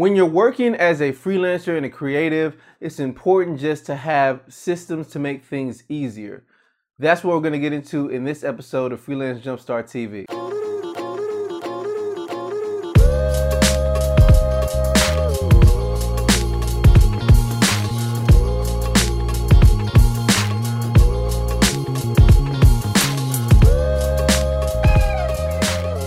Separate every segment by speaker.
Speaker 1: When you're working as a freelancer and a creative, it's important just to have systems to make things easier. That's what we're going to get into in this episode of Freelance Jumpstart TV.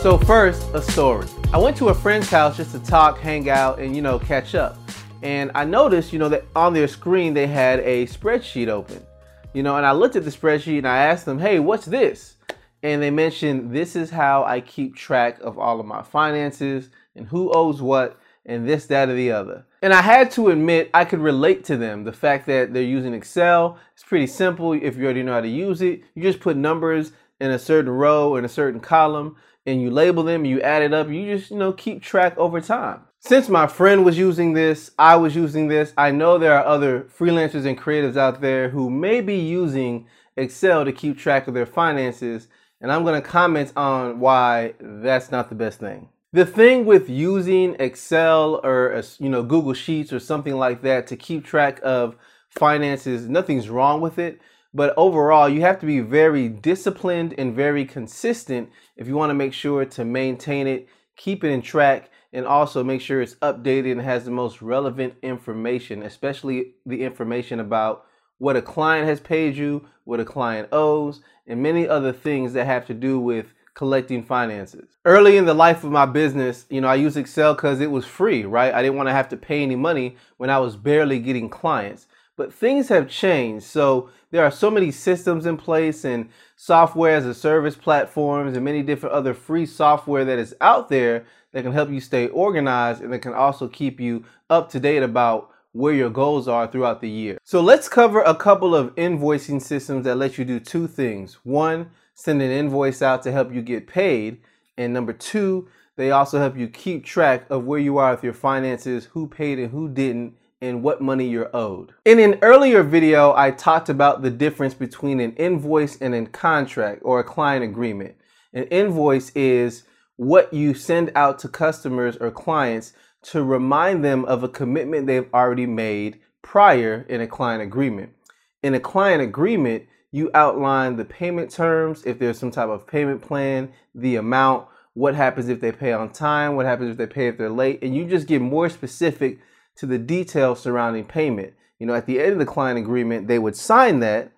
Speaker 1: So first, a story. I went to a friend's house just to talk, hang out, and you know, catch up. And I noticed, you know, that on their screen they had a spreadsheet open. You know, and I looked at the spreadsheet and I asked them, "Hey, what's this?" And they mentioned, "This is how I keep track of all of my finances and who owes what and this, that, or the other." And I had to admit I could relate to them. The fact that they're using Excel, it's pretty simple if you already know how to use it. You just put numbers in a certain row in a certain column and you label them, you add it up, you just, you know, keep track over time. Since my friend was using this, I was using this, I know there are other freelancers and creatives out there who may be using Excel to keep track of their finances, and I'm to comment on why that's not the best thing. The thing with using Excel or uh, you know Google Sheets or something like that to keep track of finances, nothing's wrong with it. But overall, you have to be very disciplined and very consistent if you want to make sure to maintain it, keep it in track, and also make sure it's updated and has the most relevant information, especially the information about what a client has paid you, what a client owes, and many other things that have to do with collecting finances. Early in the life of my business, you know, I used Excel because it was free, right? I didn't want to have to pay any money when I was barely getting clients. But things have changed. So there are so many systems in place and software as a service platforms and many different other free software that is out there that can help you stay organized and that can also keep you up to date about where your goals are throughout the year. So let's cover a couple of invoicing systems that let you do two things. One, send an invoice out to help you get paid. And number two, they also help you keep track of where you are with your finances, who paid and who didn't, and what money you're owed. In an earlier video, I talked about the difference between an invoice and a contract or a client agreement. An invoice is what you send out to customers or clients to remind them of a commitment they've already made prior in a client agreement. In a client agreement, you outline the payment terms, if there's some type of payment plan, the amount, what happens if they pay on time, what happens if they pay if they're late, and you just get more specific to the details surrounding payment. You know, at the end of the client agreement, they would sign that,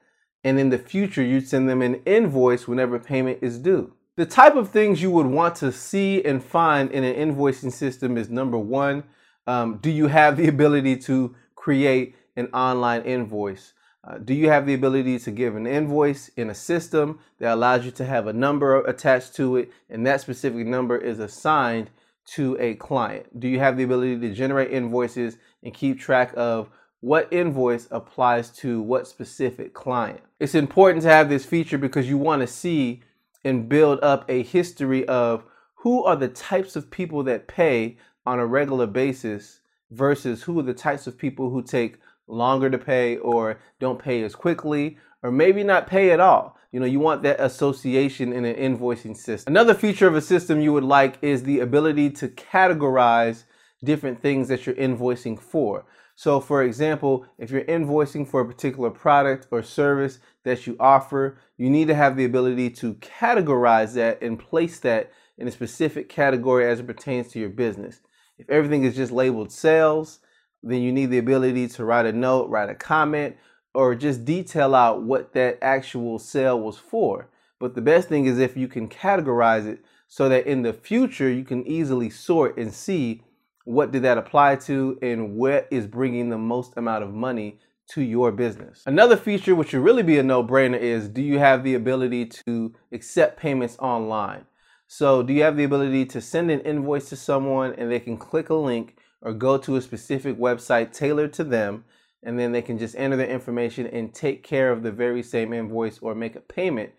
Speaker 1: and in the future, you'd send them an invoice whenever payment is due. The type of things you would want to see and find in an invoicing system is number one, um, do you have the ability to create an online invoice? Uh, do you have the ability to give an invoice in a system that allows you to have a number attached to it, and that specific number is assigned to a client? Do you have the ability to generate invoices and keep track of what invoice applies to what specific client? It's important to have this feature because you want to see and build up a history of who are the types of people that pay on a regular basis versus who are the types of people who take longer to pay or don't pay as quickly or maybe not pay at all. You know, you want that association in an invoicing system. Another feature of a system you would like is the ability to categorize different things that you're invoicing for. So, for example, if you're invoicing for a particular product or service that you offer, you need to have the ability to categorize that and place that in a specific category as it pertains to your business. If everything is just labeled sales, then you need the ability to write a note, write a comment, or just detail out what that actual sale was for. But the best thing is if you can categorize it so that in the future you can easily sort and see what did that apply to and what is bringing the most amount of money to your business. Another feature which should really be a no-brainer is do you have the ability to accept payments online? So do you have the ability to send an invoice to someone and they can click a link or go to a specific website tailored to them and then they can just enter their information and take care of the very same invoice or make a payment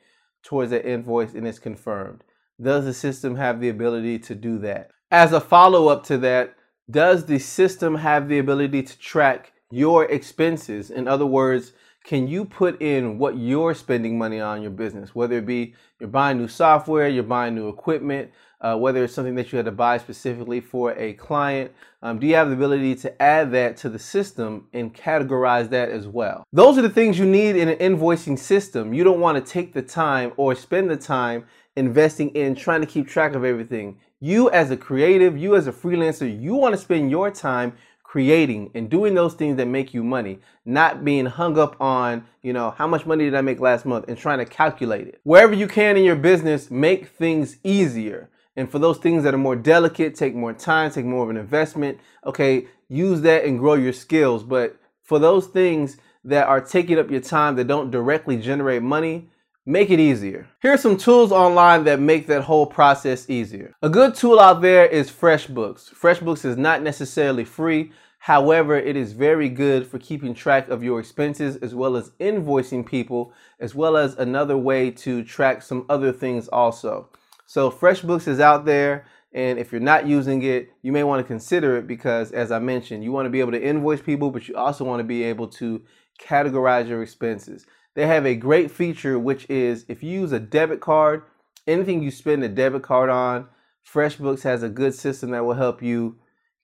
Speaker 1: towards that invoice and it's confirmed. Does the system have the ability to do that? As a follow up to that, does the system have the ability to track your expenses? In other words, can you put in what you're spending money on your business, whether it be you're buying new software, you're buying new equipment, uh, whether it's something that you had to buy specifically for a client. Um, do you have the ability to add that to the system and categorize that as well? Those are the things you need in an invoicing system. You don't want to take the time or spend the time investing in trying to keep track of everything. You, as a creative, you, as a freelancer, you want to spend your time creating and doing those things that make you money, not being hung up on, you know, how much money did I make last month and trying to calculate it. Wherever you can in your business, make things easier. And for those things that are more delicate, take more time, take more of an investment, okay, use that and grow your skills. But for those things that are taking up your time that don't directly generate money, make it easier. Here are some tools online that make that whole process easier. A good tool out there is FreshBooks. FreshBooks is not necessarily free. However, it is very good for keeping track of your expenses as well as invoicing people, as well as another way to track some other things also. So, FreshBooks is out there, and if you're not using it, you may want to consider it because, as I mentioned, you want to be able to invoice people, but you also want to be able to categorize your expenses. They have a great feature, which is if you use a debit card, anything you spend a debit card on, FreshBooks has a good system that will help you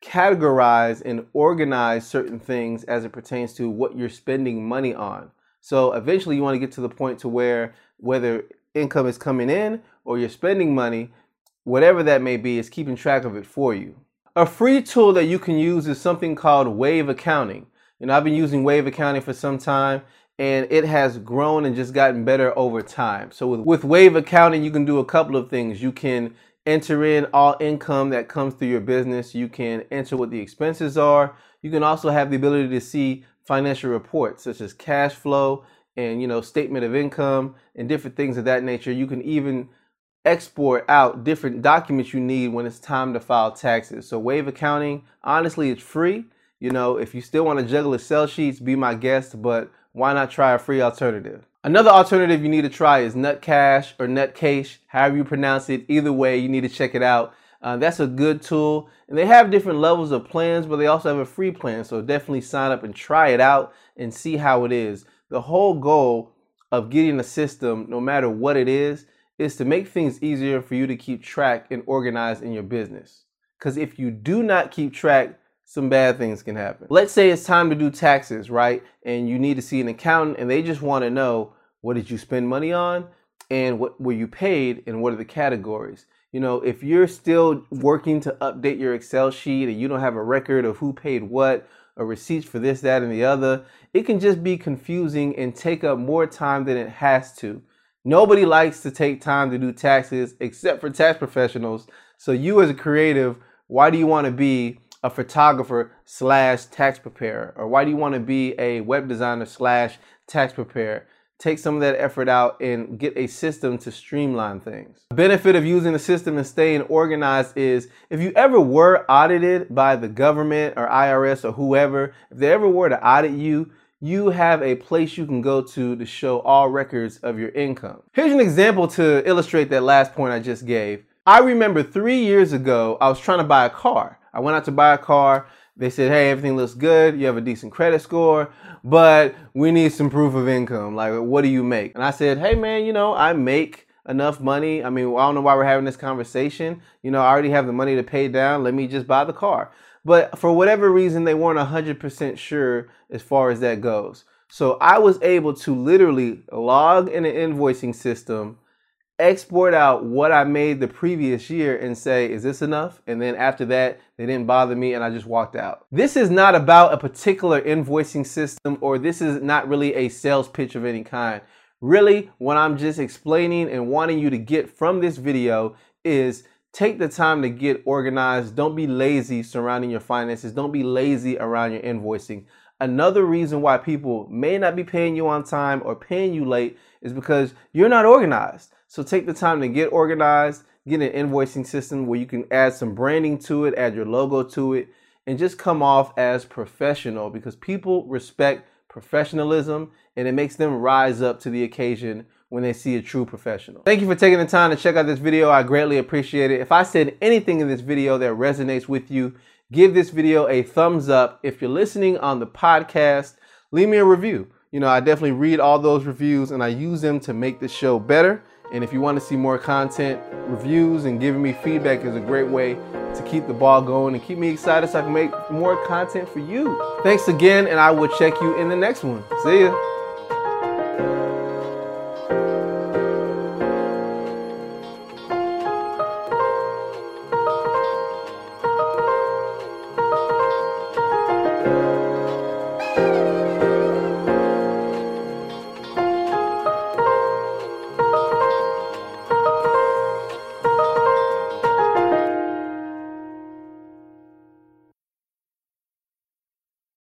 Speaker 1: categorize and organize certain things as it pertains to what you're spending money on. So eventually you want to get to the point to where whether income is coming in or you're spending money, whatever that may be, is keeping track of it for you. A free tool that you can use is something called Wave Accounting. Know, I've been using Wave Accounting for some time and it has grown and just gotten better over time. So with, with Wave Accounting, you can do a couple of things. You can enter in all income that comes through your business. You can enter what the expenses are. You can also have the ability to see financial reports such as cash flow and you know statement of income and different things of that nature. You can even export out different documents you need when it's time to file taxes. So Wave Accounting, honestly, it's free. You know, if you still want to juggle Excel sheets, be my guest, but why not try a free alternative? Another alternative you need to try is Nutcache or Nutcache, however you pronounce it. Either way, you need to check it out. Uh, that's a good tool. And they have different levels of plans, but they also have a free plan. So definitely sign up and try it out and see how it is. The whole goal of getting a system, no matter what it is, is to make things easier for you to keep track and organize in your business. Because if you do not keep track, some bad things can happen. Let's say it's time to do taxes, right? And you need to see an accountant and they just want to know what did you spend money on and what were you paid and what are the categories. You know, if you're still working to update your Excel sheet and you don't have a record of who paid what or receipts for this, that, and the other, it can just be confusing and take up more time than it has to. Nobody likes to take time to do taxes except for tax professionals. So, you as a creative, why do you want to be a photographer slash tax preparer? Or why do you want to be a web designer slash tax preparer? Take some of that effort out and get a system to streamline things. The benefit of using a system and staying organized is if you ever were audited by the government or IRS or whoever, if they ever were to audit you, you have a place you can go to to show all records of your income. Here's an example to illustrate that last point I just gave. I remember three years ago, I was trying to buy a car. I went out to buy a car. They said, hey, everything looks good. You have a decent credit score, but we need some proof of income. Like, what do you make? And I said, hey, man, you know, I make enough money. I mean, I don't know why we're having this conversation. You know, I already have the money to pay down. Let me just buy the car. But for whatever reason, they weren't 100% sure as far as that goes. So I was able to literally log in an invoicing system export out what I made the previous year and say, is this enough? And then after that, they didn't bother me and I just walked out. This is not about a particular invoicing system or this is not really a sales pitch of any kind. Really, what I'm just explaining and wanting you to get from this video is take the time to get organized. Don't be lazy surrounding your finances. Don't be lazy around your invoicing. Another reason why people may not be paying you on time or paying you late is because you're not organized. So take the time to get organized, get an invoicing system where you can add some branding to it, add your logo to it, and just come off as professional because people respect professionalism and it makes them rise up to the occasion when they see a true professional. Thank you for taking the time to check out this video. I greatly appreciate it. If I said anything in this video that resonates with you, give this video a thumbs up. If you're listening on the podcast, leave me a review. You know, I definitely read all those reviews and I use them to make the show better And if you want to see more content, reviews, and giving me feedback is a great way to keep the ball going and keep me excited so I can make more content for you. Thanks again, and I will check you in the next one. See ya.